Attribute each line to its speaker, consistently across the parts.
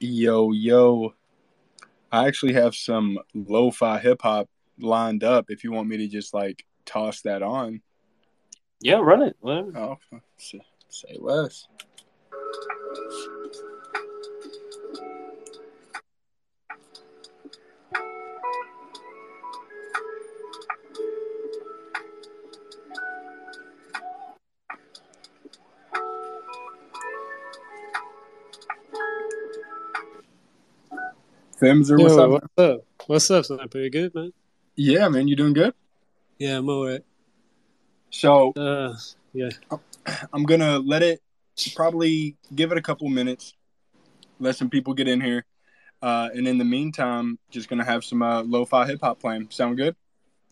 Speaker 1: Yo, yo. I actually have some lo fi hip hop lined up if you want me to just like toss that on.
Speaker 2: Yeah, run it. Whatever.
Speaker 1: Oh, say, say less. Femzor, what's
Speaker 3: Yo,
Speaker 1: up?
Speaker 3: what's up? What's up, Sniper? You good, man?
Speaker 1: Yeah, man, you doing good?
Speaker 3: Yeah, I'm alright.
Speaker 1: So
Speaker 3: Uh, yeah.
Speaker 1: I'm gonna let it probably give it a couple minutes, let some people get in here, uh, and in the meantime, just gonna have some uh, lo-fi hip hop playing. Sound good?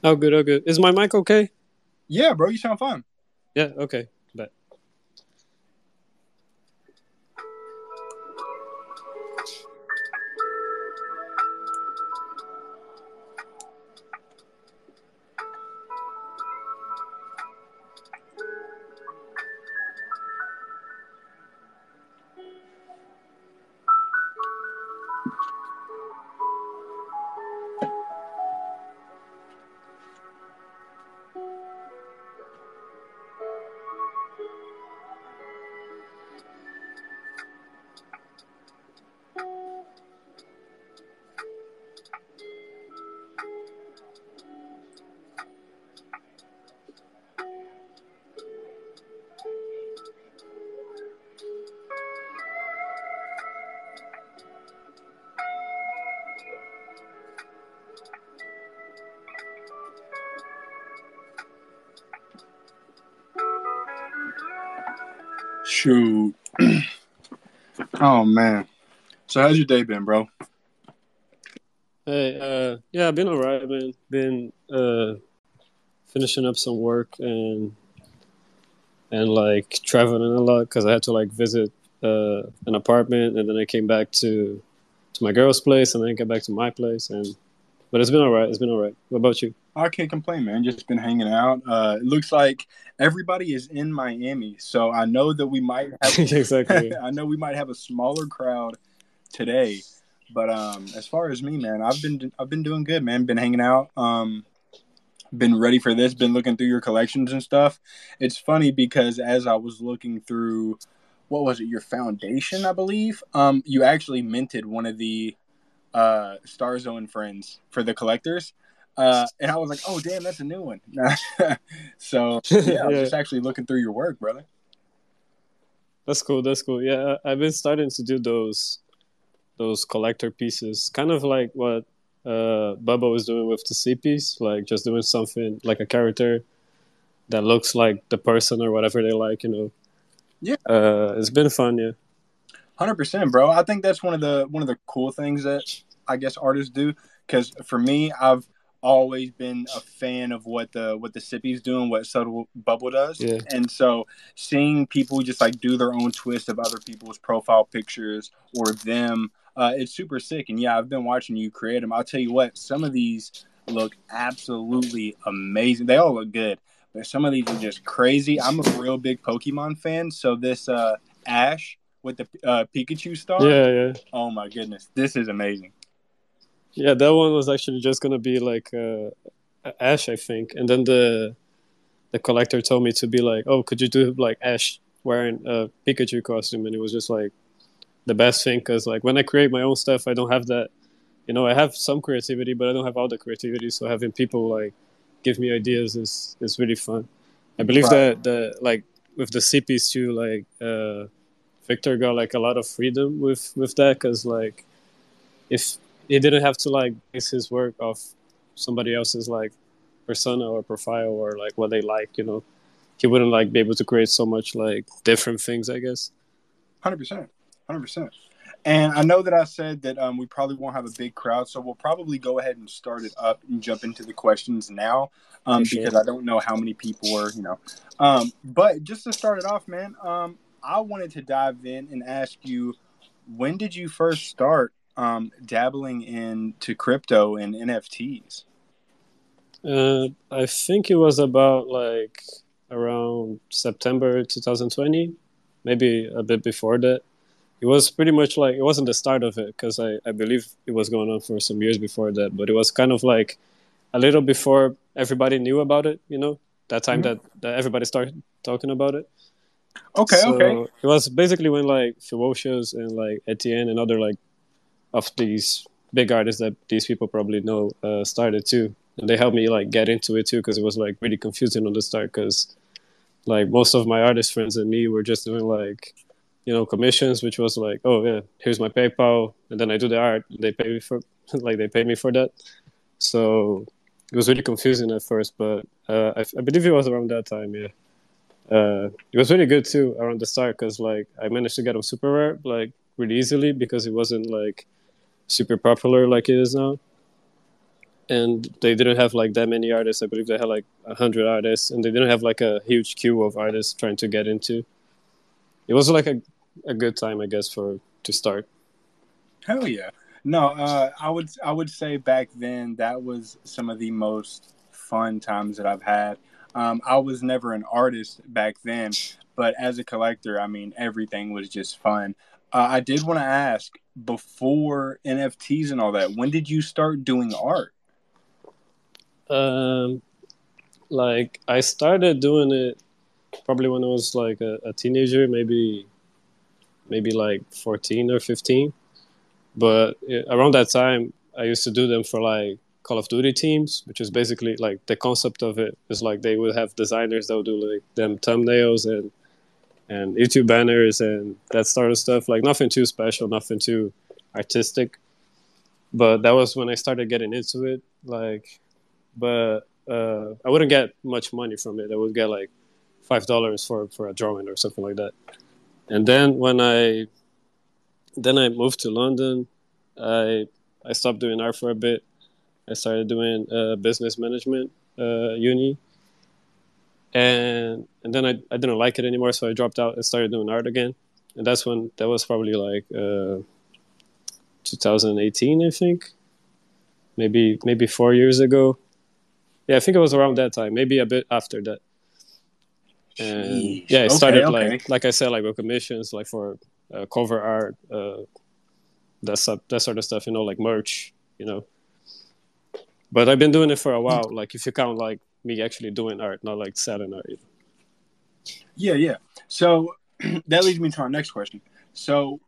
Speaker 3: Oh, good. Oh, good. Is my mic okay?
Speaker 1: Yeah, bro, you sound fine.
Speaker 3: Yeah. Okay.
Speaker 1: Man. So how's your day been, bro?
Speaker 3: Hey. Uh, yeah, I've been alright, man. Been uh, finishing up some work and and like traveling a lot because I had to like visit uh an apartment and then I came back to to my girl's place and then get back to my place and but it's been alright. It's been alright. What about you?
Speaker 1: I can't complain, man. Just been hanging out. Uh, it looks like everybody is in Miami, so I know that we might have.
Speaker 3: exactly.
Speaker 1: I know we might have a smaller crowd today, but um, as far as me, man, I've been I've been doing good, man. Been hanging out. Um, been ready for this. Been looking through your collections and stuff. It's funny because as I was looking through, what was it? Your foundation, I believe. Um, you actually minted one of the uh Star Zone friends for the collectors. Uh, and I was like, "Oh, damn, that's a new one." so yeah, I was just actually looking through your work, brother.
Speaker 3: That's cool. That's cool. Yeah, I've been starting to do those those collector pieces, kind of like what uh, Bubba was doing with the CPs, like just doing something like a character that looks like the person or whatever they like. You know.
Speaker 1: Yeah.
Speaker 3: Uh, it's been fun. Yeah.
Speaker 1: Hundred percent, bro. I think that's one of the one of the cool things that I guess artists do. Because for me, I've always been a fan of what the what the Sippy's doing, what Subtle Bubble does,
Speaker 3: Yeah.
Speaker 1: and so seeing people just like do their own twist of other people's profile pictures or them, uh, it's super sick. And yeah, I've been watching you create them. I'll tell you what, some of these look absolutely amazing. They all look good, but some of these are just crazy. I'm a real big Pokemon fan, so this uh, Ash with the uh, Pikachu star.
Speaker 3: Yeah. Yeah.
Speaker 1: Oh my goodness, this is amazing.
Speaker 3: Yeah. That one was actually just gonna be like uh, Ash, I think, and then the the collector told me to be like, "Oh, could you do like Ash wearing a Pikachu costume?" And it was just like the best thing because like when I create my own stuff, I don't have that. You know, I have some creativity, but I don't have all the creativity. So having people like give me ideas is is really fun. I believe
Speaker 1: Right.
Speaker 3: that the like with the CPs too, like uh, Victor got like a lot of freedom with with that because like if he didn't have to like base his work off somebody else's like persona or profile or like what they like, you know, he wouldn't like be able to create so much like different things, I guess.
Speaker 1: Hundred percent, hundred percent. And I know that I said that um, we probably won't have a big crowd, so we'll probably go ahead and start it up and jump into the questions now, um,
Speaker 3: sure.
Speaker 1: because I don't know how many people are, you know. Um, but just to start it off, man, um, I wanted to dive in and ask you, when did you first start um, dabbling into crypto and NFTs?
Speaker 3: Uh, I think it was about like around September 2020, maybe a bit before that. it was pretty much like it wasn't the start of it because I, I believe it was going on for some years before that but it was kind of like a little before everybody knew about it you know that time
Speaker 1: Mhm.
Speaker 3: that, that everybody started talking about it
Speaker 1: Okay,
Speaker 3: So
Speaker 1: okay.
Speaker 3: it was basically when like Ferocious and like Etienne and other like of these big artists that these people probably know uh, started too. And they helped me like get into it too because it was like really confusing on the start because like most of my artist friends and me were just doing like you know commissions which was like oh yeah here's my paypal and then i do the art they pay me for like they pay me for that. So it was really confusing at first but uh, I, I believe it was around that time yeah. Uh, it was really good too around the start because like i managed to get them super rare like really easily because it wasn't like super popular like it is now and they didn't have like that many artists. I believe they had like a hundred artists, and they didn't have like a huge queue of artists trying to get into. It was like a a good time, I guess, for to start.
Speaker 1: Hell yeah. No, uh, I would I would say back then that was some of the most fun times that I've had. Um, I was never an artist back then, but as a collector, I mean everything was just fun. Uh, I did want to ask before NFTs and all that. When did you start doing art?
Speaker 3: Um, like I started doing it probably when I was like a, a teenager, maybe maybe like fourteen or fifteen. But around that time, I used to do them for like Call of Duty teams, which is basically like the concept of it is like they would have designers that would do like them thumbnails and and YouTube banners and that sort of stuff. Like nothing too special, nothing too artistic. But that was when I started getting into it. Like, but uh, I wouldn't get much money from it. I would get like five dollars for for a drawing or something like that. And then when I then I moved to London, I I stopped doing art for a bit. I started doing uh, business management uh, uni, and and then I, I didn't like it anymore, so I dropped out and started doing art again. And that's when that was probably like uh, 2018, I think, maybe maybe four years ago. Yeah, I think it was around that time, maybe a bit after that. And
Speaker 1: Sheesh.
Speaker 3: yeah,
Speaker 1: I
Speaker 3: started
Speaker 1: okay.
Speaker 3: like like I said, like with commissions, like for uh, cover art, uh, that that sort of stuff, you know, like merch, you know. But I've been doing it for a while. Like if you count like me actually doing art, not like selling art.
Speaker 1: Yeah, yeah. So that leads me to our next question. So,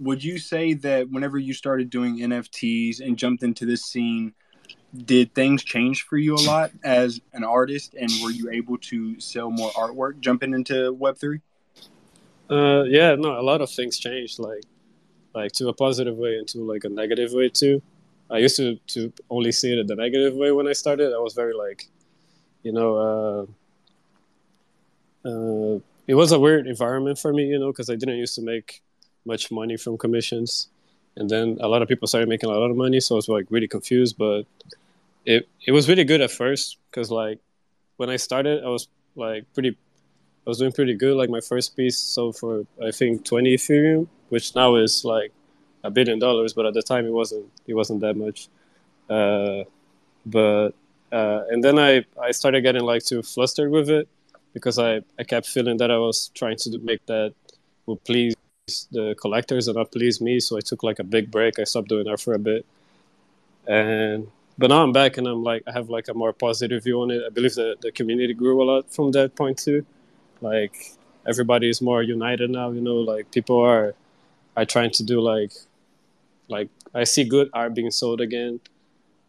Speaker 1: would you say that whenever you started doing NFTs and jumped into this scene, did things change for you a lot as an artist? And were you able to sell more artwork jumping into Web3?
Speaker 3: Uh, yeah, no, a lot of things changed, like like to a positive way and to like a negative way too. I used to to only see it in the negative way when I started. I was very like, you know, uh, uh, it was a weird environment for me, you know, because I didn't used to make much money from commissions, and then a lot of people started making a lot of money, so I was like really confused. But it it was really good at first because like when I started, I was like pretty I was doing pretty good. Like my first piece sold for I think twenty Ethereum, which now is like a billion dollars, but at the time it wasn't. It wasn't that much. Uh, but uh, and then I I started getting like too flustered with it because I I kept feeling that I was trying to make that would please the collectors and not please me. So I took like a big break. I stopped doing that for a bit, and but now I'm back and I'm like I have like a more positive view on it. I believe that the community grew a lot from that point too like everybody is more united now you know like people are are trying to do like like i see good art being sold again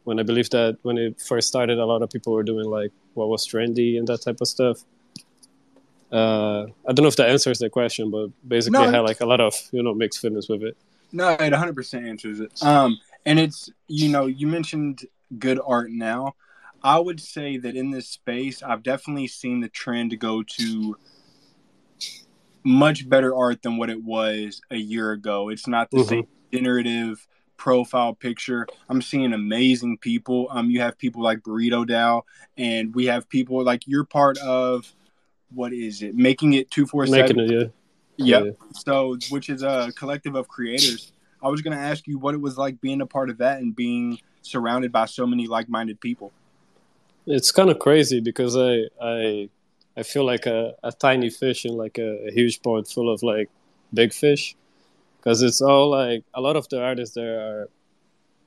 Speaker 3: when i believe that when it first started a lot of people were doing like what was trendy and that type of stuff uh i don't know if that answers the question but basically
Speaker 1: No,
Speaker 3: i had like a lot of you know mixed feelings with it
Speaker 1: No, it 100% answers it. Um, and it's you know you mentioned good art now. I would say that in this space, I've definitely seen the trend go to much better art than what it was a year ago. It's not the
Speaker 3: Mhm.
Speaker 1: same generative profile picture. I'm seeing amazing people. Um, you have people like BurritoDAO, and we have people like you're part of. What is it? Making it two four
Speaker 3: making it yeah
Speaker 1: Yep.
Speaker 3: Yeah.
Speaker 1: So, which is a collective of creators. I was going to ask you what it was like being a part of that and being surrounded by so many like-minded people.
Speaker 3: it's kind of crazy because I I I feel like a, a tiny fish in like a, a huge pond full of like big fish, because it's all like a lot of the artists there are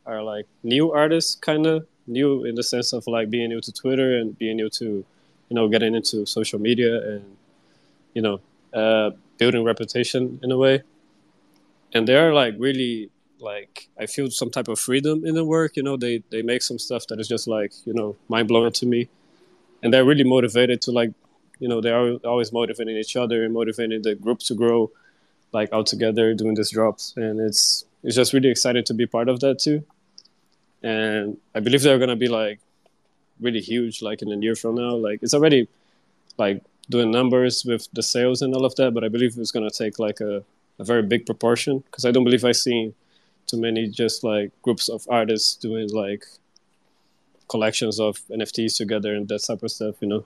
Speaker 3: are like new artists, kind of new in the sense of like being new to Twitter and being new to, you know, getting into social media and, you know, uh, building reputation in a way. And they're like really like I feel some type of freedom in the work. You know, they they make some stuff that is just like you know mind blowing to me, and they're really motivated to like, you know, they're always motivating each other and motivating the group to grow, like out together doing these drops, and it's it's just really exciting to be part of that too and I believe they're gonna be like really huge, like in a year from now. Like it's already like doing numbers with the sales and all of that, but I believe it's gonna take like a, a very big proportion because I don't believe I've seen too many just like groups of artists doing like collections of NFTs together and that type of stuff, you know.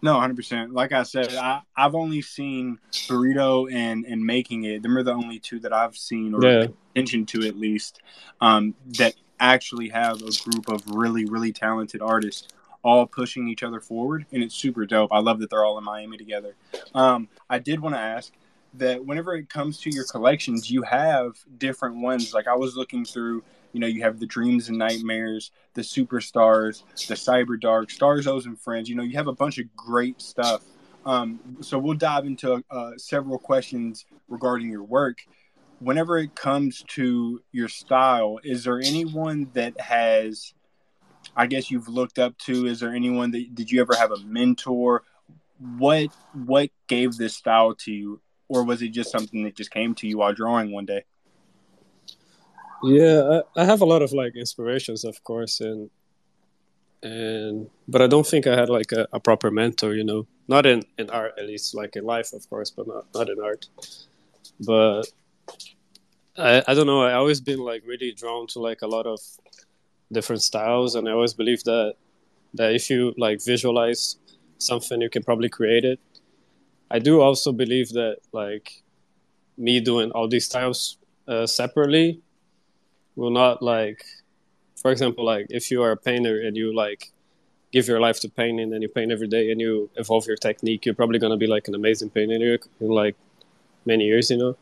Speaker 1: No, hundred percent. Like I said, I, I've only seen burrito and and making it. Them are the only two that I've seen or
Speaker 3: Yeah.
Speaker 1: attention to at least um, that actually have a group of really really talented artists all pushing each other forward, and it's super dope. I love that they're all in Miami together. Um, I did want to ask that whenever it comes to your collections, you have different ones. Like I was looking through, you know, you have the Dreams and Nightmares, the Superstars, the Cyber Dark, Stars, O's, and Friends. You know, you have a bunch of great stuff. Um, so we'll dive into uh, several questions regarding your work. Whenever it comes to your style, is there anyone that has, I guess you've looked up to? Is there anyone that did you ever have a mentor? What what gave this style to you, or was it just something that just came to you while drawing one day?
Speaker 3: Yeah, I, I have a lot of like inspirations, of course, and and but I don't think I had like a, a proper mentor, you know, not in in art at least, like in life, of course, but not not in art. But I I don't know. I always been like really drawn to like a lot of different styles, and I always believe that that if you like visualize something, you can probably create it. I do also believe that like me doing all these styles uh, separately will not like for example like if you are a painter and you like give your life to painting and you paint every day and you evolve your technique you're probably going to be like an amazing painter in like many years you know?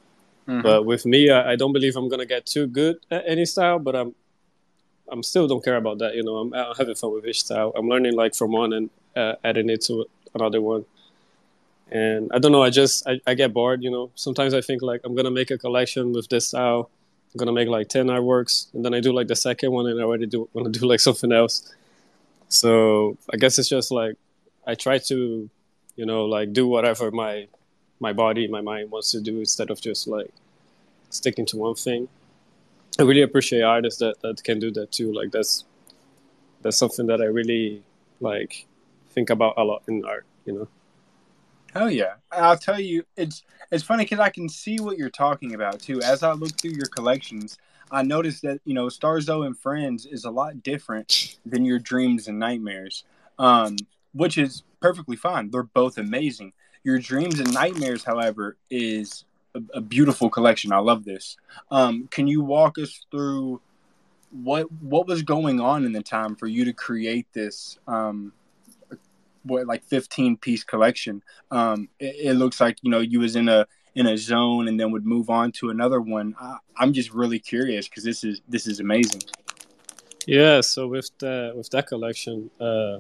Speaker 1: Mhm.
Speaker 3: but with me I, I don't believe i'm going to get too good at any style but i'm i'm still don't care about that you know? I'm, I'm having fun with each style. I'm learning like from one and uh, adding it to another one. And i don't know i just I, I get bored you know? Sometimes i think like i'm going to make a collection with this style I'm gonna make like ten artworks, and then I do like the second one, and I already do want to do like something else. So I guess it's just like I try to, you know, like do whatever my my body, my mind wants to do instead of just like sticking to one thing. I really appreciate artists that that can do that too. Like that's that's something that I really like think about a lot in art. You know.
Speaker 1: Hell yeah! I'll tell you, it's it's funny because I can see what you're talking about too. As I look through your collections, I noticed that you know Starzo and Friends is a lot different than your Dreams and Nightmares, um, which is perfectly fine. They're both amazing. Your Dreams and Nightmares, however, is a, a beautiful collection. I love this. Um, can you walk us through what what was going on in the time for you to create this? Um, what like 15 piece collection um it, it looks like you know you was in a in a zone and then would move on to another one I, i'm just really curious because this is this is amazing
Speaker 3: Yeah, so with the with that collection, uh,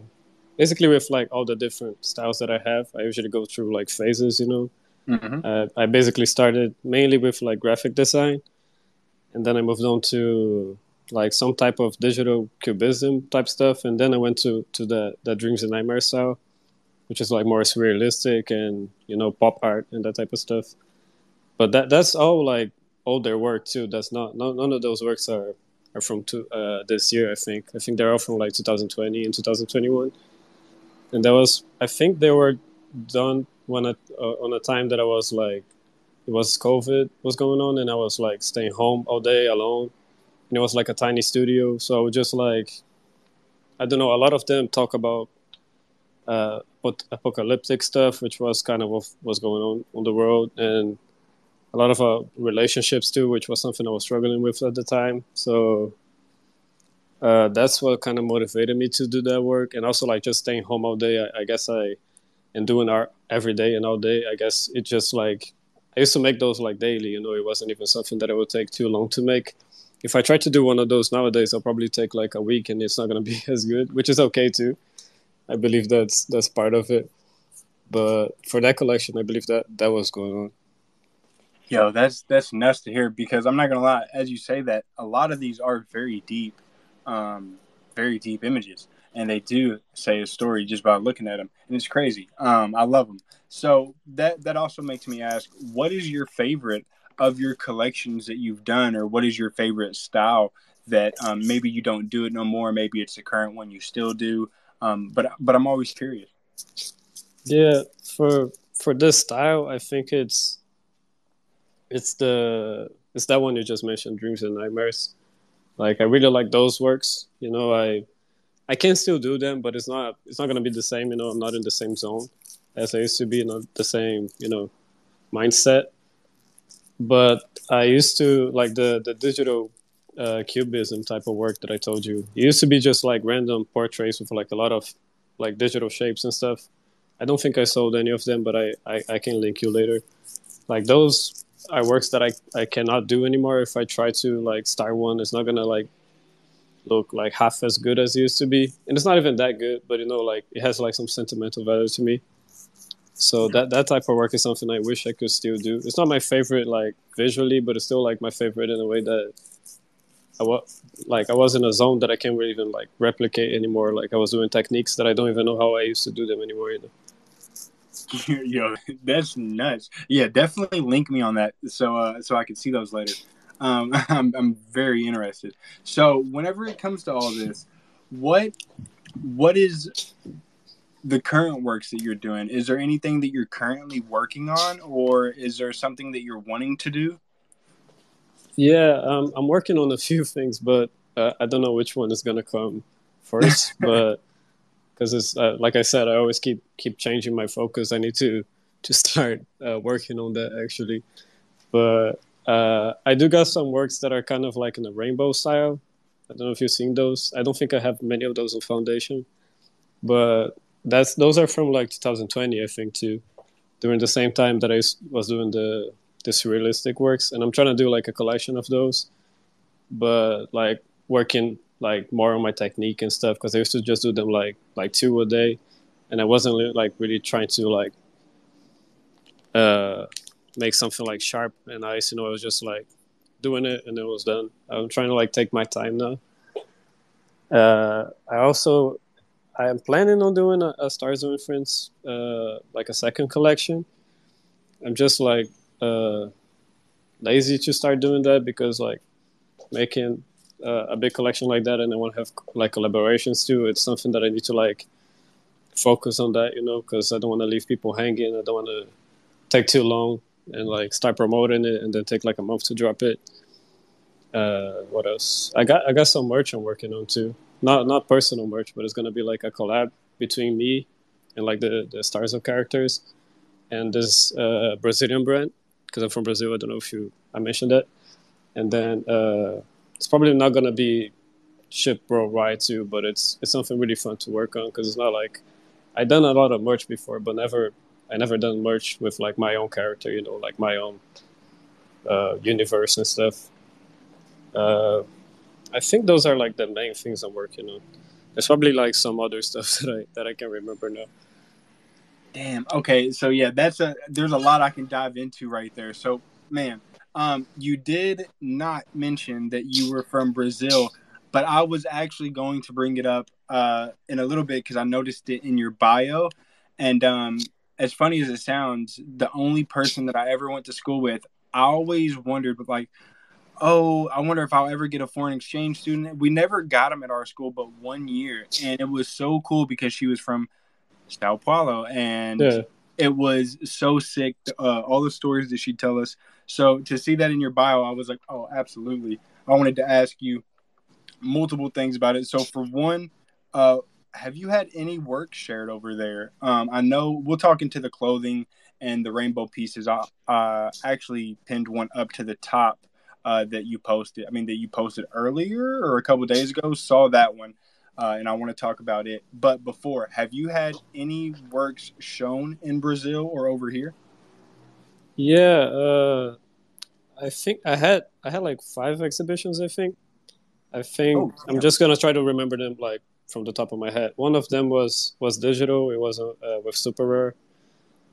Speaker 3: basically with like all the different styles that I have, I usually go through like phases. You know,
Speaker 1: mm-hmm.
Speaker 3: uh, I basically started mainly with like graphic design, and then I moved on to like some type of digital cubism type stuff, and then I went to to the the dreams and nightmares style, which is like more surrealistic and you know pop art and that type of stuff. But that that's all like all their work too. That's not no, none of those works are are from two, uh, this year. I think I think they're all from like 2020 and 2021, and that was I think they were done when I, uh, on a time that I was like it was COVID was going on, and I was like staying home all day alone, and it was like a tiny studio. So I would just like I don't know. A lot of them talk about uh, ap- apocalyptic stuff, which was kind of what was going on on the world, and a lot of uh, relationships too, which was something I was struggling with at the time. So uh, that's what kind of motivated me to do that work, and also like just staying home all day. I, I guess I and doing art every day and all day. I guess it just like I used to make those like daily. You know, it wasn't even something that it would take too long to make. If I try to do one of those nowadays, I'll probably take like a week, and it's not gonna be as good, which is okay too. I believe that's that's part of it. But for that collection, I believe that that was going on.
Speaker 1: Yo, that's that's nuts to hear because I'm not gonna lie. As you say that, a lot of these are very deep, um, very deep images, and they do say a story just by looking at them, and it's crazy. Um, I love them. So that that also makes me ask, what is your favorite of your collections that you've done, or what is your favorite style that um, maybe you don't do it no more, maybe it's the current one you still do. Um, but but I'm always curious.
Speaker 3: Yeah, for for this style, I think it's it's the it's that one you just mentioned, Dreams and Nightmares. Like I really like those works. You know, I I can still do them, but it's not it's not gonna be the same. You know, I'm not in the same zone as I used to be, not the same you know mindset. But I used to like the the digital uh, cubism type of work that I told you. It used to be just like random portraits with like a lot of like digital shapes and stuff. I don't think I sold any of them, but I, I, I can link you later. Like those are works that I, I cannot do anymore. If I try to like start one, it's not gonna like look like half as good as it used to be. And it's not even that good, but you know, like it has like some sentimental value to me. So that that type of work is something I wish I could still do. It's not my favorite like visually, but it's still like my favorite in a way that I was like I was in a zone that I can't really even like replicate anymore. Like I was doing techniques that I don't even know how I used to do them anymore either.
Speaker 1: Yo, that's nuts. Yeah, definitely link me on that so uh, so I can see those later. Um, I'm I'm very interested. So whenever it comes to all this, what what is the current works that you're doing? Is there anything that you're currently working on, or is there something that you're wanting to do?
Speaker 3: Yeah, um, I'm working on a few things, but uh, I don't know which one is gonna come first. but because it's uh, like I said, I always keep keep changing my focus. I need to to start uh, working on that actually. But uh, I do got some works that are kind of like in a rainbow style. I don't know if you've seen those. I don't think I have many of those on Foundation, but that's those are from like 2020, I think, too. During the same time that I was doing the the surrealistic works, and I'm trying to do like a collection of those, but like working like more on my technique and stuff because I used to just do them like like two a day, and I wasn't like really trying to like uh make something like sharp and nice. You know, I was just like doing it and it was done. I'm trying to like take my time now. Uh, I also I am planning on doing a, a Stars of Inference, uh, like a second collection. I'm just like uh, lazy to start doing that because like making uh, a big collection like that and I want to have like collaborations too. It's something that I need to like focus on that, you know, because I don't want to leave people hanging. I don't want to take too long and like start promoting it and then take like a month to drop it. Uh, what else? I got I got some merch I'm working on too. Not not personal merch, but it's gonna be like a collab between me and like the the stars of characters and this uh, Brazilian brand because I'm from Brazil. I don't know if you I mentioned that. And then uh, it's probably not gonna be shipped worldwide too, but it's it's something really fun to work on because it's not like I've done a lot of merch before, but never I never done merch with like my own character, you know, like my own uh, universe and stuff. Uh, I think those are like the main things I'm working on. There's probably like some other stuff that I that I can remember now.
Speaker 1: Damn. Okay. So yeah, that's a there's a lot I can dive into right there. So man, um, you did not mention that you were from Brazil, but I was actually going to bring it up uh, in a little bit because I noticed it in your bio. And um, as funny as it sounds, the only person that I ever went to school with, I always wondered, but like, oh, I wonder if I'll ever get a foreign exchange student. We never got them at our school, but one year, and it was so cool because she was from Sao Paulo, and yeah. it was so sick. Uh, all the stories that she'd tell us. So to see that in your bio, I was like, oh, absolutely. I wanted to ask you multiple things about it. So for one, uh, have you had any work shared over there? Um, I know we'll talk into the clothing and the rainbow pieces. I uh, actually pinned one up to the top uh, that you posted. I mean, that you posted earlier or a couple days ago. Saw that one, uh, and I want to talk about it. But before, have you had any works shown in Brazil or over here?
Speaker 3: Yeah, uh, I think I had I had like five exhibitions. I think. I think
Speaker 1: Oh,
Speaker 3: I'm just gonna try to remember them like from the top of my head. One of them was was digital. It was uh, with SuperRare,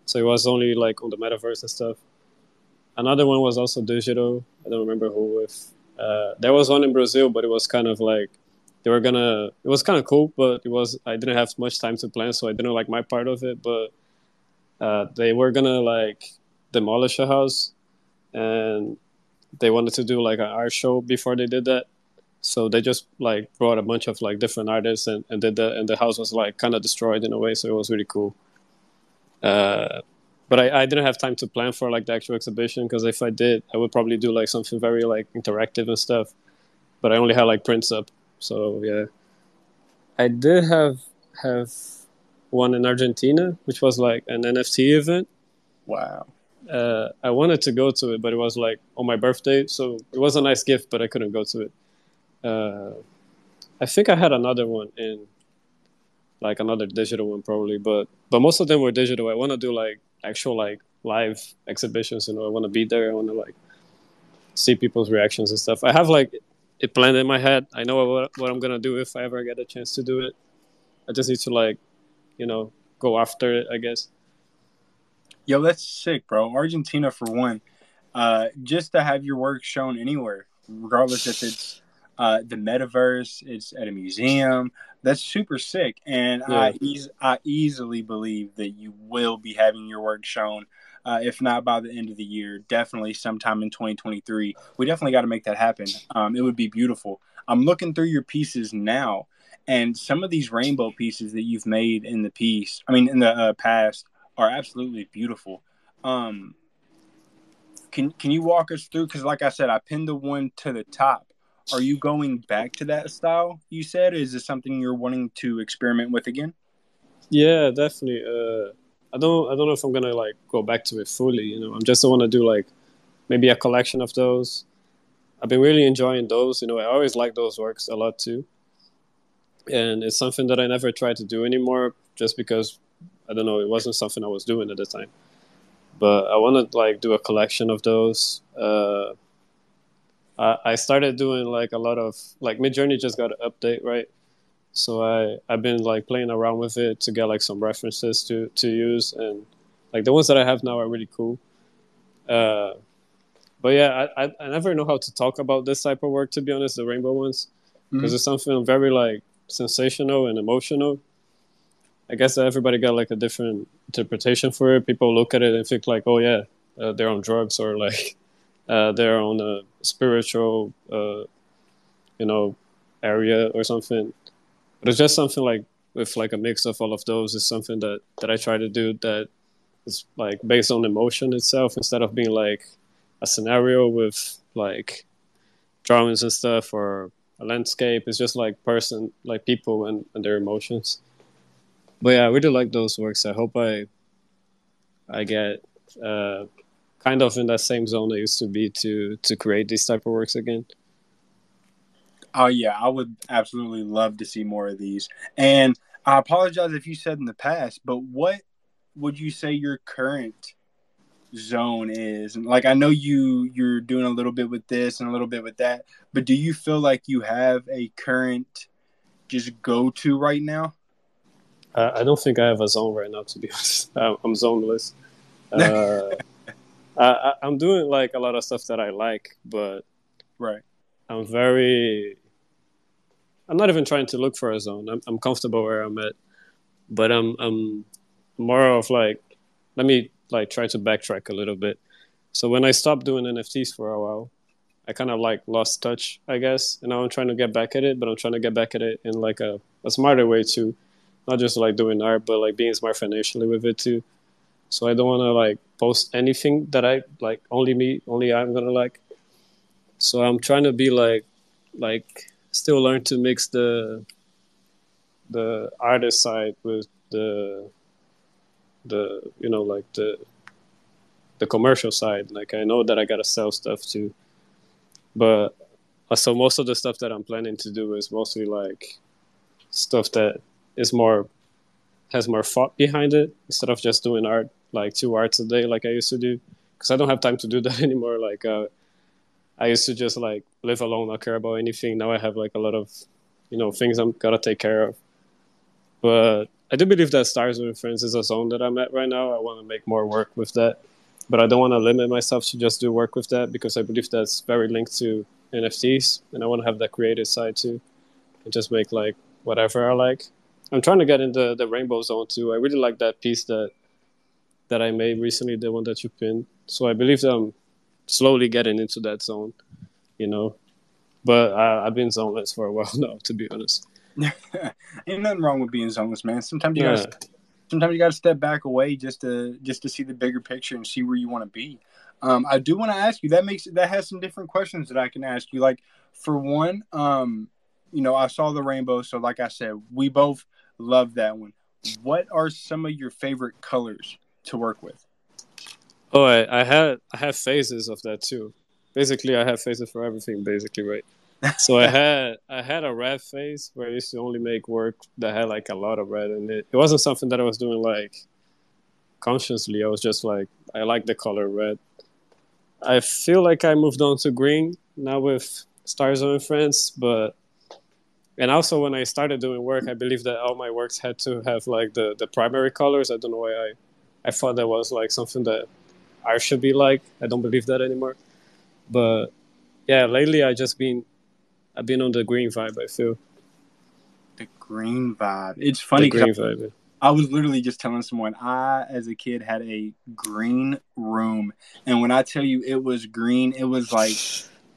Speaker 3: so it was only like on the metaverse and stuff. Another one was also digital. I don't remember who If Uh, there was one in Brazil, but it was kind of like they were gonna. It was kind of cool, but it was I didn't have much time to plan, so I didn't like my part of it. But uh, they were gonna like demolish a house, and they wanted to do like an art show before they did that. So they just like brought a bunch of like different artists and, and did that, and the house was like kind of destroyed in a way, so it was really cool. Uh, but I, I didn't have time to plan for like the actual exhibition because if I did, I would probably do like something very like interactive and stuff. But I only had like prints up, so yeah. I did have have one in Argentina, which was like an NFT event.
Speaker 1: Wow.
Speaker 3: Uh, I wanted to go to it, but it was like on my birthday, so it was a nice gift, but I couldn't go to it. Uh, I think I had another one in like another digital one probably, but but most of them were digital. I want to do like actual like live exhibitions. You know, I want to be there. I want to like see people's reactions and stuff. I have like it planned in my head. I know what what I'm gonna do if I ever get a chance to do it. I just need to like, you know, go after it. I guess.
Speaker 1: Yo, that's sick, bro. Argentina for one. Uh, just to have your work shown anywhere, regardless if it's uh, the metaverse, it's at a museum. That's super sick, and I
Speaker 3: Yeah.
Speaker 1: eas- I easily believe that you will be having your work shown. Uh, if not by the end of the year, definitely sometime in 2023. We definitely got to make that happen. Um, it would be beautiful. I'm looking through your pieces now, and some of these rainbow pieces that you've made in the piece, I mean, in the uh, past, are absolutely beautiful. Um, can can you walk us through? Because, like I said, I pinned the one to the top. Are you going back to that style? You said, is this something you're wanting to experiment with again?
Speaker 3: Yeah, definitely. Uh, I don't. I don't know if I'm gonna like go back to it fully. You know, I'm just want to do like maybe a collection of those. I've been really enjoying those. You know, I always like those works a lot too, and it's something that I never try to do anymore, just because I don't know. It wasn't something I was doing at the time. But I want to like do a collection of those. Uh, I I started doing like a lot of like Midjourney just got an update, right? so I I've been like playing around with it to get like some references to to use and like the ones that I have now are really cool. Uh, but yeah, I, I I never know how to talk about this type of work to be honest, the rainbow ones, because
Speaker 1: Mhm.
Speaker 3: it's something very like sensational and emotional. I guess everybody got like a different interpretation for it. People look at it and think like, oh yeah, uh, they're on drugs or like uh, they're on a spiritual, uh, you know, area or something but it's just something like with like a mix of all of those is something that that I try to do that is like based on emotion itself instead of being like a scenario with like drawings and stuff or a landscape. It's just like person like people and, and their emotions. But yeah, I really like those works. I hope I I get uh, kind of in that same zone I used to be to to create these type of works again.
Speaker 1: Oh yeah, I would absolutely love to see more of these. And I apologize if you said in the past, but what would you say your current zone is? And like I know you you're doing a little bit with this and a little bit with that, but do you feel like you have a current just go to right now?
Speaker 3: I, I don't think I have a zone right now, to be honest. I'm, I'm zoneless. Uh, I, I'm doing like a lot of stuff that I like, but
Speaker 1: Right.
Speaker 3: I'm very. I'm not even trying to look for a zone. I'm, I'm comfortable where I'm at, but I'm I'm more of like, let me like try to backtrack a little bit. So when I stopped doing NFTs for a while, I kind of like lost touch, I guess. And now I'm trying to get back at it, but I'm trying to get back at it in like a, a smarter way too, not just like doing art, but like being smart financially with it too. So I don't want to like post anything that I like only me, only I'm gonna like. So I'm trying to be like, like still learn to mix the the artist side with the the you know like the the commercial side. Like I know that I gotta sell stuff too, but uh, so most of the stuff that I'm planning to do is mostly like stuff that is more has more thought behind it instead of just doing art like two arts a day like I used to do. because I don't have time to do that anymore. Like uh, I used to just like live alone, not care about anything. Now I have like a lot of you know things I'm gotta take care of. But I do believe that Stars with Friends is a zone that I'm at right now. I want to make more work with that, but I don't want to limit myself to just do work with that because I believe that's very linked to NFTs, and I want to have that creative side too, and just make like whatever I like. I'm trying to get into the rainbow zone too. I really like that piece that that I made recently, the one that you pinned. So I believe that I'm slowly getting into that zone, you know. But I, have been zoneless for a while now, to be honest.
Speaker 1: Ain't nothing wrong with being zoneless, man. Sometimes you yeah. gotta sometimes you gotta step back away just to just to see the bigger picture and see where you want to be. Um, I do want to ask you that makes that has some different questions that I can ask you. Like for one, um, you know, I saw the rainbow, so like I said, we both love that one. What are some of your favorite colors to work with?
Speaker 3: Oh, I, I had I have phases of that too. Basically, I have phases for everything. Basically, right. so I had I had a red phase where I used to only make work that had like a lot of red in it. It wasn't something that I was doing like consciously. I was just like I like the color red. I feel like I moved on to green now with Stars and Friends, but and also when I started doing work, I believe that all my works had to have like the the primary colors. I don't know why I I thought that was like something that I should be like. I don't believe that anymore. But yeah, lately I just been I've been on the green vibe. I feel
Speaker 1: the green vibe. It's funny.
Speaker 3: The green vibe.
Speaker 1: I was literally just telling someone I, as a kid, had a green room, and when I tell you it was green, it was like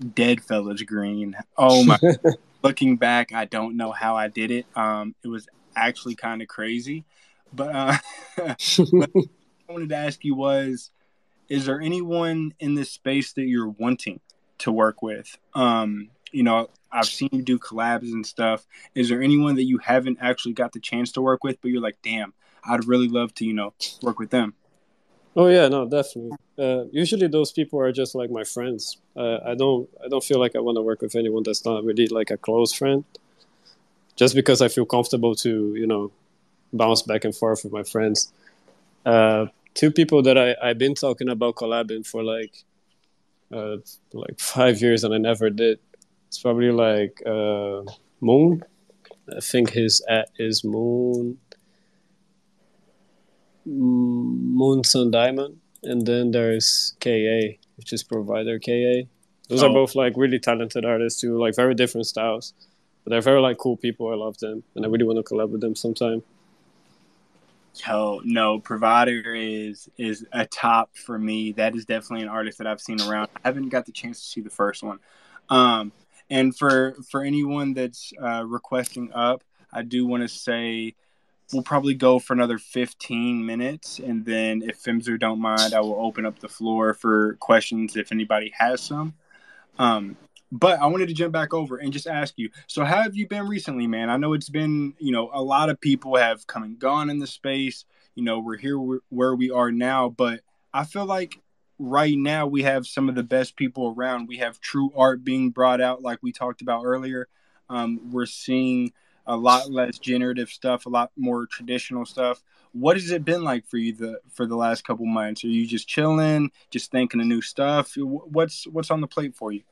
Speaker 1: Deadfellaz green. Oh my! looking back, I don't know how I did it. Um, it was actually kind of crazy. But, uh, but I wanted to ask you was, is there anyone in this space that you're wanting to work with? Um, you know, I've seen you do collabs and stuff. Is there anyone that you haven't actually got the chance to work with, but you're like, damn, I'd really love to, you know, work with them?
Speaker 3: Oh yeah, no, definitely. Uh, usually those people are just like my friends. Uh, I don't, I don't feel like I want to work with anyone that's not really like a close friend. Just because I feel comfortable to, you know, bounce back and forth with my friends. Uh, two people that I I've been talking about collabing for like, uh, like five years and I never did. It's probably like uh, Moon. I think his at is Moon Moon Sun Diamond, and then there's KA, which is Provider KA. Those oh. are both like really talented artists too, like very different styles, but they're very like cool people. I love them, and I really want to collab with them sometime.
Speaker 1: Yo, no, Provider is is a top for me. That is definitely an artist that I've seen around. I haven't got the chance to see the first one. Um, and for for anyone that's uh, requesting up, I do want to say we'll probably go for another 15 minutes and then if Femzor don't mind i will open up the floor for questions if anybody has some um, but i wanted to jump back over and just ask you so how have you been recently man i know it's been you know a lot of people have come and gone in the space you know we're here where we are now but i feel like right now we have some of the best people around we have true art being brought out like we talked about earlier um, we're seeing a lot less generative stuff, a lot more traditional stuff. What has it been like for you the for the last couple months? Are you just chilling, just thinking of new stuff? What's what's on the plate for you?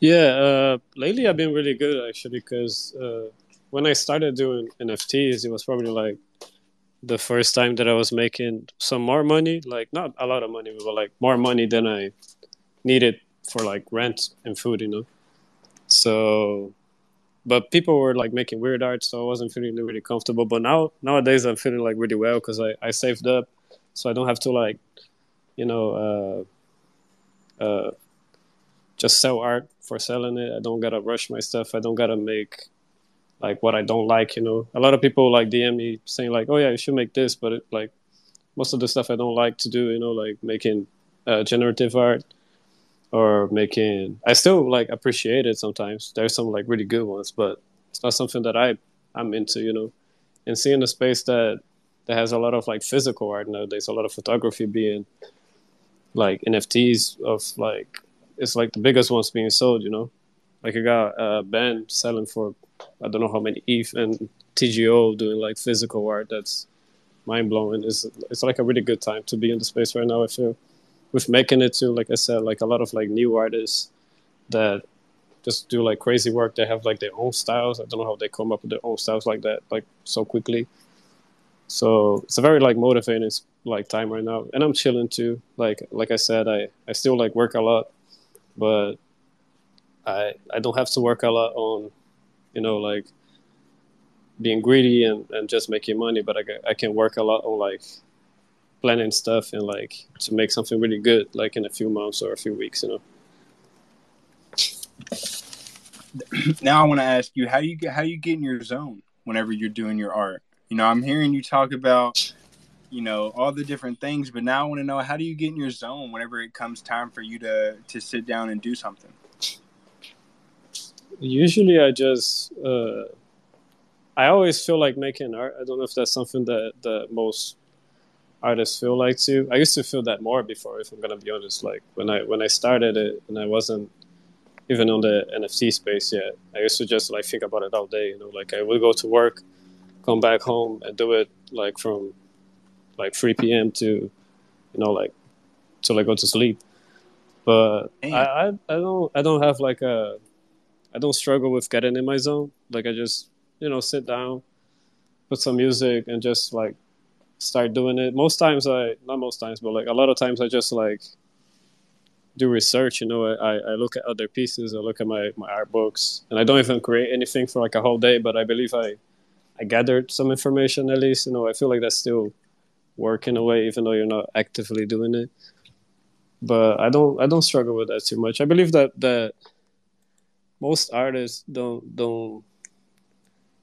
Speaker 3: Yeah, uh, lately I've been really good actually because uh, when I started doing NFTs, it was probably like the first time that I was making some more money, like not a lot of money, but like more money than I needed for like rent and food, you know. So but people were like making weird art, so I wasn't feeling really comfortable. But now nowadays I'm feeling like really well because I I saved up, so I don't have to like, you know, uh, uh, just sell art for selling it. I don't gotta rush my stuff. I don't gotta make like what I don't like. You know, a lot of people like DM me saying like, oh yeah, you should make this, but it, like most of the stuff I don't like to do. You know, like making uh, generative art or making i still like appreciate it sometimes there's some like really good ones but it's not something that i i'm into you know and seeing a space that that has a lot of like physical art nowadays a lot of photography being like nfts of like it's like the biggest ones being sold you know like you got uh, a band selling for i don't know how many eth and tgo doing like physical art that's mind-blowing it's, it's like a really good time to be in the space right now i feel with making it too, like I said, like a lot of like new artists that just do like crazy work. They have like their own styles. I don't know how they come up with their own styles like that, like so quickly. So it's a very like motivating like time right now, and I'm chilling too. Like like I said, I I still like work a lot, but I I don't have to work a lot on, you know, like being greedy and, and just making money, but I, I can work a lot on like planning stuff and like to make something really good, like in a few months or a few weeks, you know.
Speaker 1: Now I want to ask you how you how you get in your zone whenever you're doing your art. You know, I'm hearing you talk about you know all the different things, but now I want to know how do you get in your zone whenever it comes time for you to to sit down and do something.
Speaker 3: Usually, I just uh, I always feel like making art. I don't know if that's something that that most artists feel like too. I used to feel that more before, if I'm gonna be honest. Like when I when I started it and I wasn't even on the NFT space yet. I used to just like think about it all day. You know, like I would go to work, come back home, and do it like from like 3 p.m. to you know like till I go to sleep. But I, I I don't I don't have like a I don't struggle with getting in my zone. Like I just you know sit down, put some music, and just like start doing it. Most times I not most times, but like a lot of times I just like do research. You know, I, I look at other pieces, I look at my, my art books, and I don't even create anything for like a whole day, but I believe I I gathered some information at least. You know, I feel like that's still work in a way, even though you're not actively doing it. But I don't I don't struggle with that too much. I believe that that most artists don't don't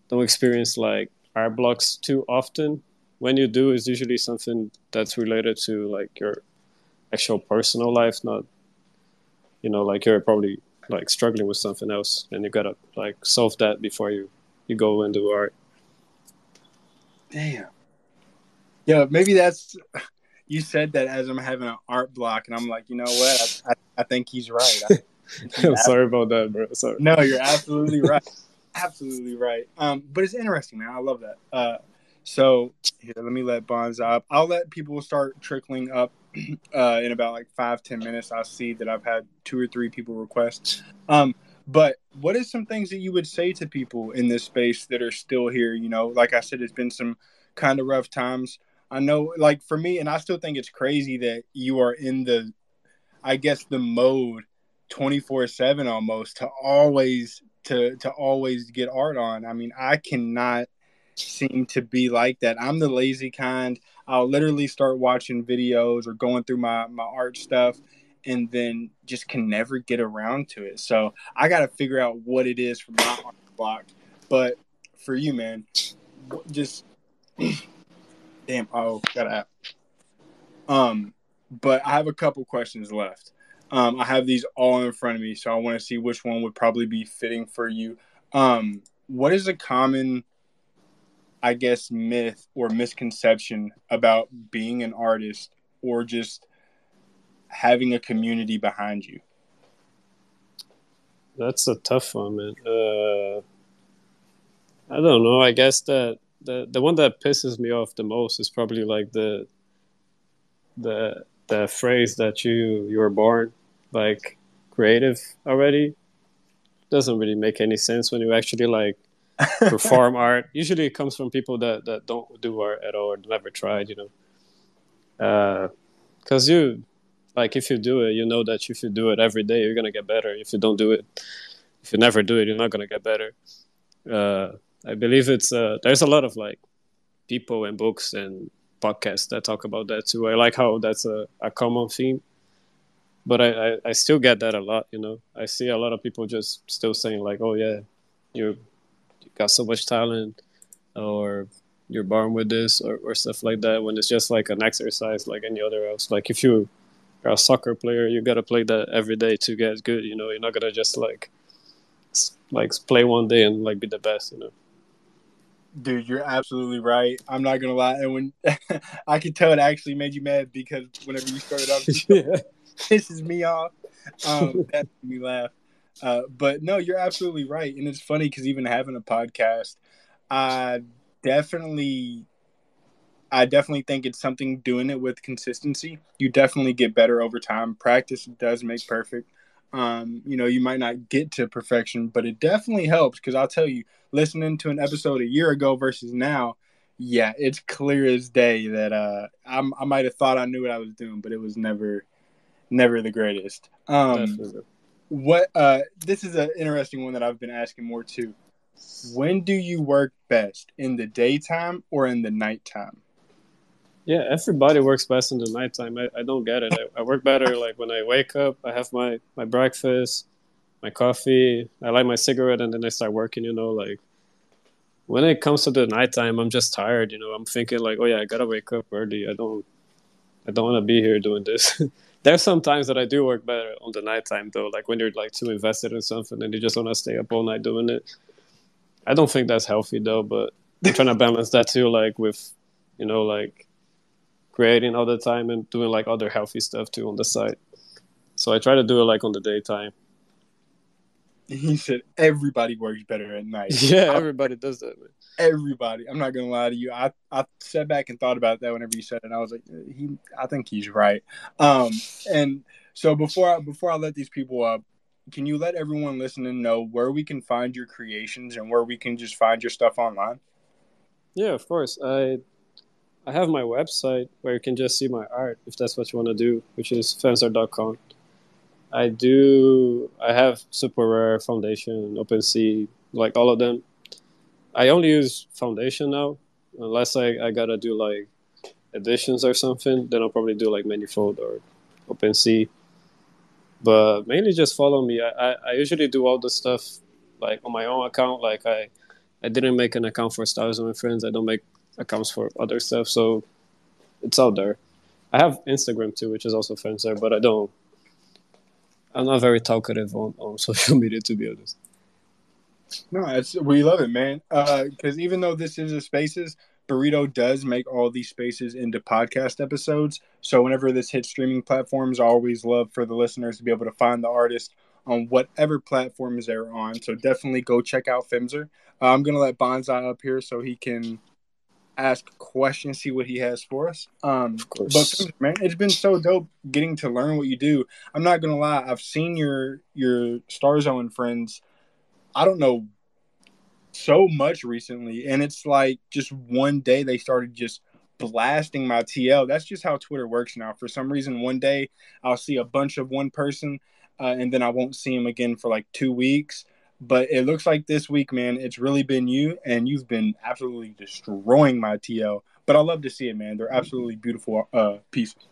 Speaker 3: don't experience like art blocks too often. When you do, it's usually something that's related to like your actual personal life, not you know, like you're probably like struggling with something else, and you gotta like solve that before you you go into art.
Speaker 1: Damn. Yeah, maybe that's. You said that as I'm having an art block, and I'm like, you know what? I, I, I think he's right. I,
Speaker 3: I'm sorry about that, bro. Sorry.
Speaker 1: No, you're absolutely right. absolutely right. Um, but it's interesting, man. I love that. Uh, so here, let me let Bonds up. I'll let people start trickling up uh, in about like five ten minutes. I'll see that I've had two or three people request. Um, but what is some things that you would say to people in this space that are still here? You know, like I said, it's been some kind of rough times. I know, like for me, and I still think it's crazy that you are in the, I guess, the mode twenty four seven almost to always to to always get art on. I mean, I cannot seem to be like that. I'm the lazy kind. I'll literally start watching videos or going through my my art stuff and then just can never get around to it. So I got to figure out what it is for my art block. But for you, man, just damn. Oh, got app. Um, but I have a couple questions left. Um, I have these all in front of me, so I want to see which one would probably be fitting for you. Um, what is a common I guess, myth or misconception about being an artist or just having a community behind you?
Speaker 3: That's a tough one, man. Uh, I don't know. I guess that the the one that pisses me off the most is probably like the the the phrase that you you were born like creative already doesn't really make any sense when you actually like perform art. Usually, it comes from people that that don't do art at all or never tried. You know, because uh, you like if you do it, you know that if you do it every day, you're gonna get better. If you don't do it, if you never do it, you're not gonna get better. Uh, I believe it's uh, there's a lot of like people and books and podcasts that talk about that too. I like how that's a, a common theme. But I, I, I still get that a lot, you know. I see a lot of people just still saying like, "Oh yeah, you're got so much talent or you're born with this or, or stuff like that when it's just like an exercise like any other else like if you are a soccer player you gotta play that every day to get good you know you're not gonna just like like play one day and like be the best you know
Speaker 1: dude you're absolutely right i'm not gonna lie and when i could tell it actually made you mad because whenever you started off yeah. pisses me off um that made me laugh uh, but no, you're absolutely right, and it's funny because even having a podcast, I definitely I definitely think it's something doing it with consistency. You definitely get better over time. Practice does make perfect. Um, you know, you might not get to perfection, but it definitely helps because I'll tell you, listening to an episode a year ago versus now, yeah, it's clear as day that uh, I'm, I might have thought I knew what I was doing, but it was never, never the greatest. Um, definitely. what uh, this is an interesting one that I've been asking more too. When do you work best in the daytime or in the nighttime?
Speaker 3: Yeah, everybody works best in the nighttime. I, I don't get it. I, I work better like when I wake up, I have my, my breakfast, my coffee, I light my cigarette, and then I start working, you know, like when it comes to the nighttime, I'm just tired, you know. I'm thinking like, oh yeah, I gotta wake up early. I don't I don't wanna be here doing this. There's some times that I do work better on the nighttime though, like when you're like too invested in something and you just wanna stay up all night doing it. I don't think that's healthy though, but I'm trying to balance that too, like with, you know, like creating all the time and doing like other healthy stuff too on the side. So I try to do it like on the daytime.
Speaker 1: He said everybody works better at night.
Speaker 3: Yeah, everybody does that. Man.
Speaker 1: Everybody. I'm not gonna lie to you. I, I sat back and thought about that whenever you said it. And I was like, he. I think he's right. Um, and so before I, before I let these people up, can you let everyone listening know where we can find your creations and where we can just find your stuff online?
Speaker 3: Yeah, of course. I I have my website where you can just see my art if that's what you want to do, which is femzor.com. I do. I have SuperRare, Foundation, OpenSea, like all of them. I only use Foundation now, unless I, I gotta do like editions or something. Then I'll probably do like Manifold or OpenSea. But mainly just follow me. I, I, I usually do all the stuff like on my own account. Like I, I didn't make an account for Stars and My Friends. I don't make accounts for other stuff, so it's out there. I have Instagram too, which is also Femzor, but I don't. I'm not very talkative on, on social media, to be honest.
Speaker 1: No, it's we love it, man. Because uh, even though this is a Spaces, Burrito does make all these spaces into podcast episodes. So whenever this hits streaming platforms, I always love for the listeners to be able to find the artist on whatever platforms they're on. So definitely go check out Femzor. Uh, I'm gonna let Bonsai up here so he can ask questions, see what he has for us. Um, but man, it's been so dope getting to learn what you do. I'm not gonna lie, I've seen your your Starzone friends. I don't know so much recently, and it's like just one day they started just blasting my TL. That's just how Twitter works now. For some reason, one day I'll see a bunch of one person, uh, and then I won't see him again for like two weeks. But it looks like this week, man, it's really been you, and you've been absolutely destroying my TL. But I love to see it, man. They're absolutely beautiful uh, pieces.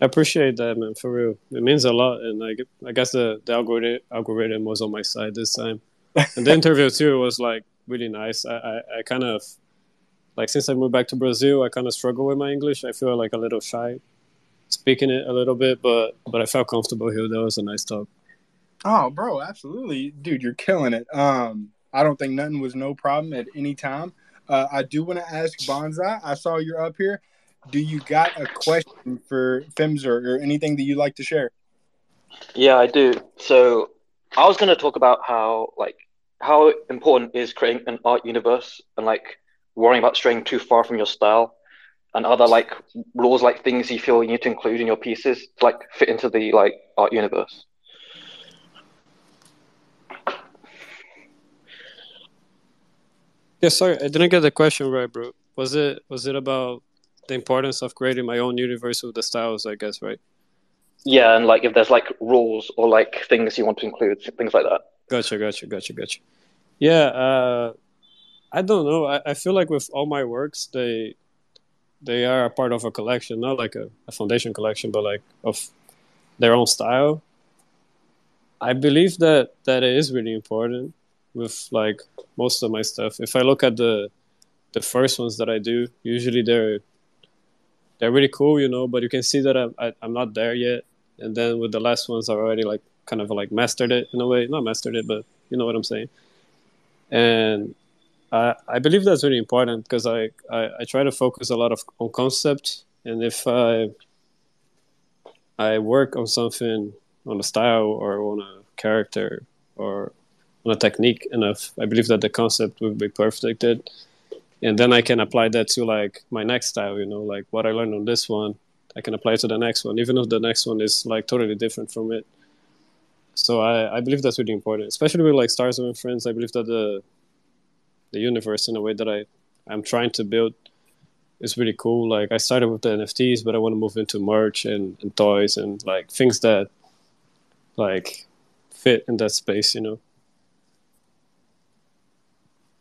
Speaker 3: I appreciate that, man. For real, it means a lot. And like, I guess the, the algorithm algorithm was on my side this time. And the interview too was like really nice. I, I, I kind of like since I moved back to Brazil, I kind of struggle with my English. I feel like a little shy speaking it a little bit, but but I felt comfortable here. That was a nice talk.
Speaker 1: Oh, bro, absolutely, dude, you're killing it. Um, I don't think nothing was no problem at any time. Uh, I do want to ask Bonsai. I saw you're up here. Do you got a question for Femzor or anything that you'd like to share?
Speaker 2: Yeah, I do. So I was going to talk about how like how important is creating an art universe and like worrying about straying too far from your style and other like rules like things you feel you need to include in your pieces to like fit into the like art universe.
Speaker 3: Yeah, sorry, I didn't get the question right, bro. Was it was it about the importance of creating my own universe with the styles? I guess, right?
Speaker 2: Yeah, and like if there's like rules or like things you want to include, things like that.
Speaker 3: Gotcha, gotcha, gotcha, gotcha. Yeah, uh, I don't know. I, I feel like with all my works, they they are a part of a collection, not like a, a foundation collection, but like of their own style. I believe that that is really important with like most of my stuff. If I look at the the first ones that I do, usually they're they're really cool, you know. But you can see that I'm I, am i am not there yet. And then with the last ones, I already like kind of like mastered it in a way. Not mastered it, but you know what I'm saying. And I I believe that's really important because I, I I try to focus a lot of on concept. And if I I work on something on a style or on a character or on a technique enough, I believe that the concept will be perfected. and then I can apply that to like my next style. You know, like what I learned on this one, I can apply it to the next one, even if the next one is like totally different from it. So I, I believe that's really important, especially with like Stars and Friends. I believe that the the universe in a way that I I'm trying to build is really cool. Like I started with the NFTs, but I want to move into merch and, and toys and like things that like fit in that space, you know.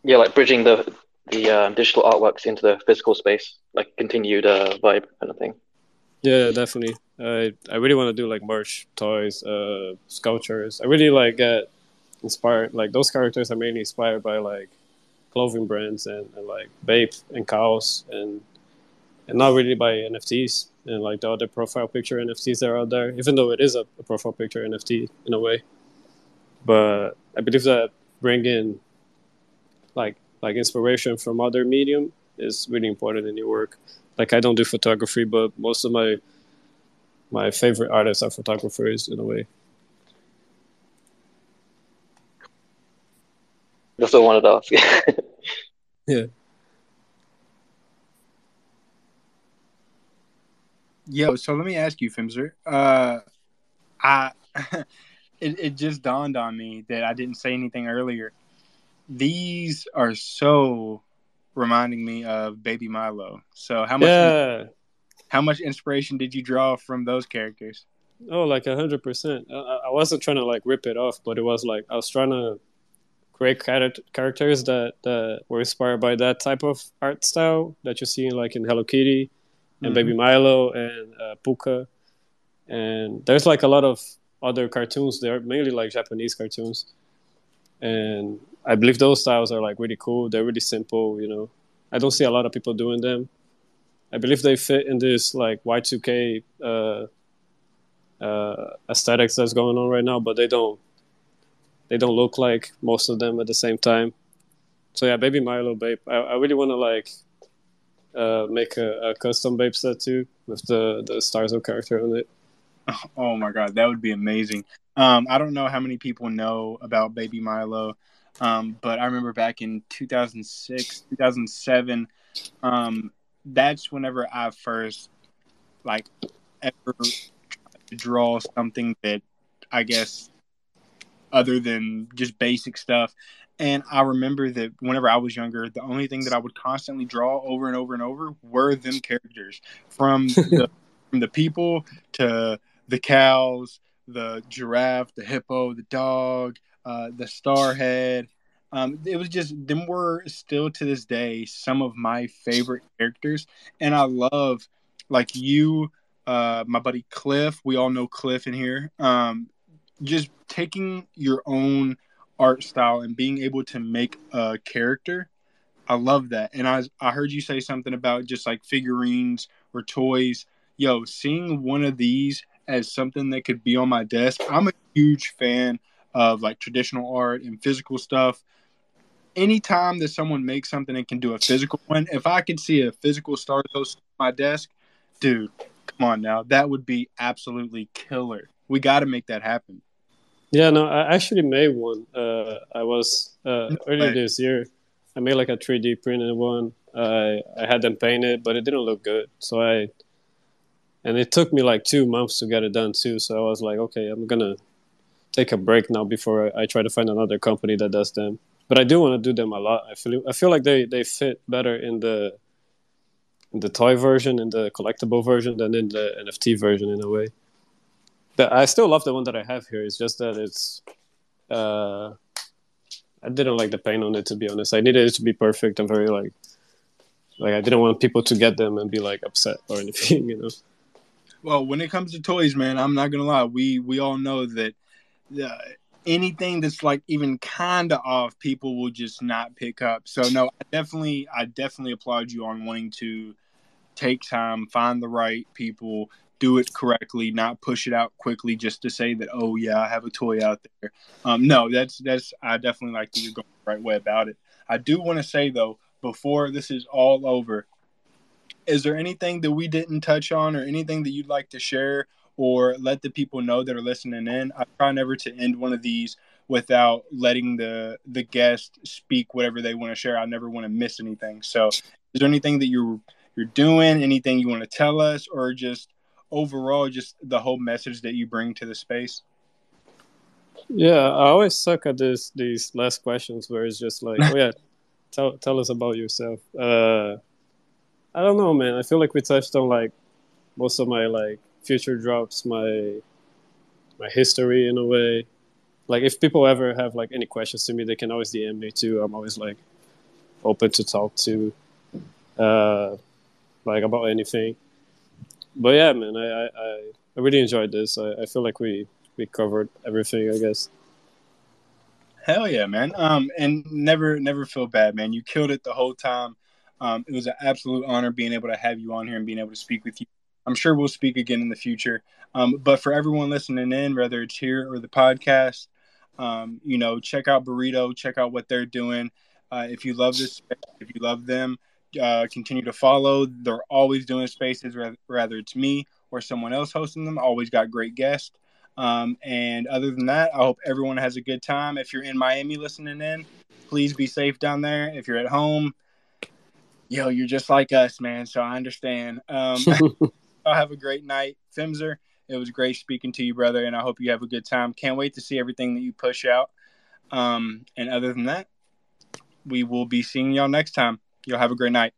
Speaker 2: Yeah, like bridging the the uh, digital artworks into the physical space, like continued uh, vibe kind of thing.
Speaker 3: Yeah, definitely. I I really want to do like merch, toys, uh, sculptures. I really like get inspired. Like those characters are mainly inspired by like clothing brands and, and like Bape and Kaws and and not really by NFTs and like the other profile picture NFTs that are out there, even though it is a, a profile picture NFT in a way. But I believe that bringing like like inspiration from other medium is really important in your work. Like I don't do photography, but most of my my favorite artists are photographers in a way.
Speaker 2: That's what I wanted to ask.
Speaker 3: yeah.
Speaker 1: Yo, so let me ask you, Femzor. Uh, I it, it just dawned on me that I didn't say anything earlier. These are so reminding me of Baby Milo. So how much
Speaker 3: Yeah.
Speaker 1: how much inspiration did you draw from those characters?
Speaker 3: Oh, like a hundred percent. I wasn't trying to like rip it off, but it was like I was trying to create characters that that were inspired by that type of art style that you see like in Hello Kitty and
Speaker 1: Mhm.
Speaker 3: Baby Milo and uh, Puka, and there's like a lot of other cartoons. They're mainly like Japanese cartoons, and I believe those styles are like really cool. They're really simple. You know, I don't see a lot of people doing them. I believe they fit in this like Y2K uh, uh, aesthetics that's going on right now, but they don't they don't look like most of them at the same time. So yeah, Baby Milo Bape. I, I really want to like uh, make a, a custom Bape set too with the the Starzo character on it.
Speaker 1: Oh my god, that would be amazing. Um, I don't know how many people know about Baby Milo, um, but I remember back in 2006, 2007, um, that's whenever I first like ever draw something that I guess other than just basic stuff. And I remember that whenever I was younger, the only thing that I would constantly draw over and over and over were them characters from the, from the people to the cows, the giraffe, the hippo, the dog, uh, the starhead. Um, it was just them were still to this day some of my favorite characters, and I love like you, uh, my buddy Cliff. We all know Cliff in here. Um, just taking your own art style and being able to make a character. I love that. And I I heard you say something about just like figurines or toys. Yo, seeing one of these as something that could be on my desk. I'm a huge fan of like traditional art and physical stuff. Anytime that someone makes something and can do a physical one, if I could see a physical Star Toast on my desk, dude, come on now, that would be absolutely killer. We got to make that happen.
Speaker 3: Yeah, no, I actually made one. Uh, I was uh,
Speaker 1: No
Speaker 3: earlier this year. I made like a 3D printed one. I I had them painted, but it didn't look good. So I and it took me like two months to get it done too. So I was like, okay, I'm gonna take a break now before I, I try to find another company that does them. But I do want to do them a lot. I feel I feel like they, they fit better in the in the toy version, in the collectible version, than in the NFT version in a way. But I still love the one that I have here. It's just that it's uh, I didn't like the paint on it to be honest. I needed it to be perfect and very like like I didn't want people to get them and be like upset or anything, you know.
Speaker 1: Well, when it comes to toys, man, I'm not gonna lie. We we all know that uh, anything that's like even kind of off, people will just not pick up. So no, I definitely, I definitely applaud you on wanting to take time, find the right people, do it correctly, not push it out quickly just to say that oh yeah, I have a toy out there. Um, no, that's that's I definitely like that you're going the right way about it. I do want to say though, before this is all over, is there anything that we didn't touch on or anything that you'd like to share or let the people know that are listening in? I try never to end one of these without letting the the guest speak whatever they want to share. I never want to miss anything. So, is there anything that you're you're doing? Anything you want to tell us, or just overall, just the whole message that you bring to the space?
Speaker 3: Yeah, I always suck at this these last questions where it's just like, oh yeah, tell tell us about yourself. Uh, I don't know, man. I feel like we touched on like most of my like future drops, my my history in a way. Like if people ever have like any questions to me, they can always DM me too. I'm always like open to talk to, uh, like about anything. But yeah, man, I I, I really enjoyed this. I, I feel like we we covered everything, I guess.
Speaker 1: Hell yeah, man. Um, and never never feel bad, man. You killed it the whole time. Um, it was an absolute honor being able to have you on here and being able to speak with you. I'm sure we'll speak again in the future. Um, but for everyone listening in, whether it's here or the podcast, um, you know, check out Burrito, check out what they're doing. Uh, if you love this, if you love them, uh, continue to follow. They're always doing spaces, whether it's me or someone else hosting them. Always got great guests. Um, and other than that, I hope everyone has a good time. If you're in Miami listening in, please be safe down there. If you're at home, yo, you're just like us, man. So I understand. Um, I'll have a great night, Femzor. It was great speaking to you, brother, and I hope you have a good time. Can't wait to see everything that you push out. Um, and other than that, we will be seeing y'all next time. You'll have a great night.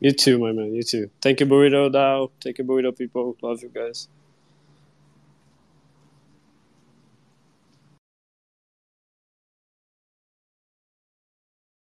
Speaker 3: You too, my man. You too. Thank you, BurritoDAO. Thank you, Burrito people. Love you guys.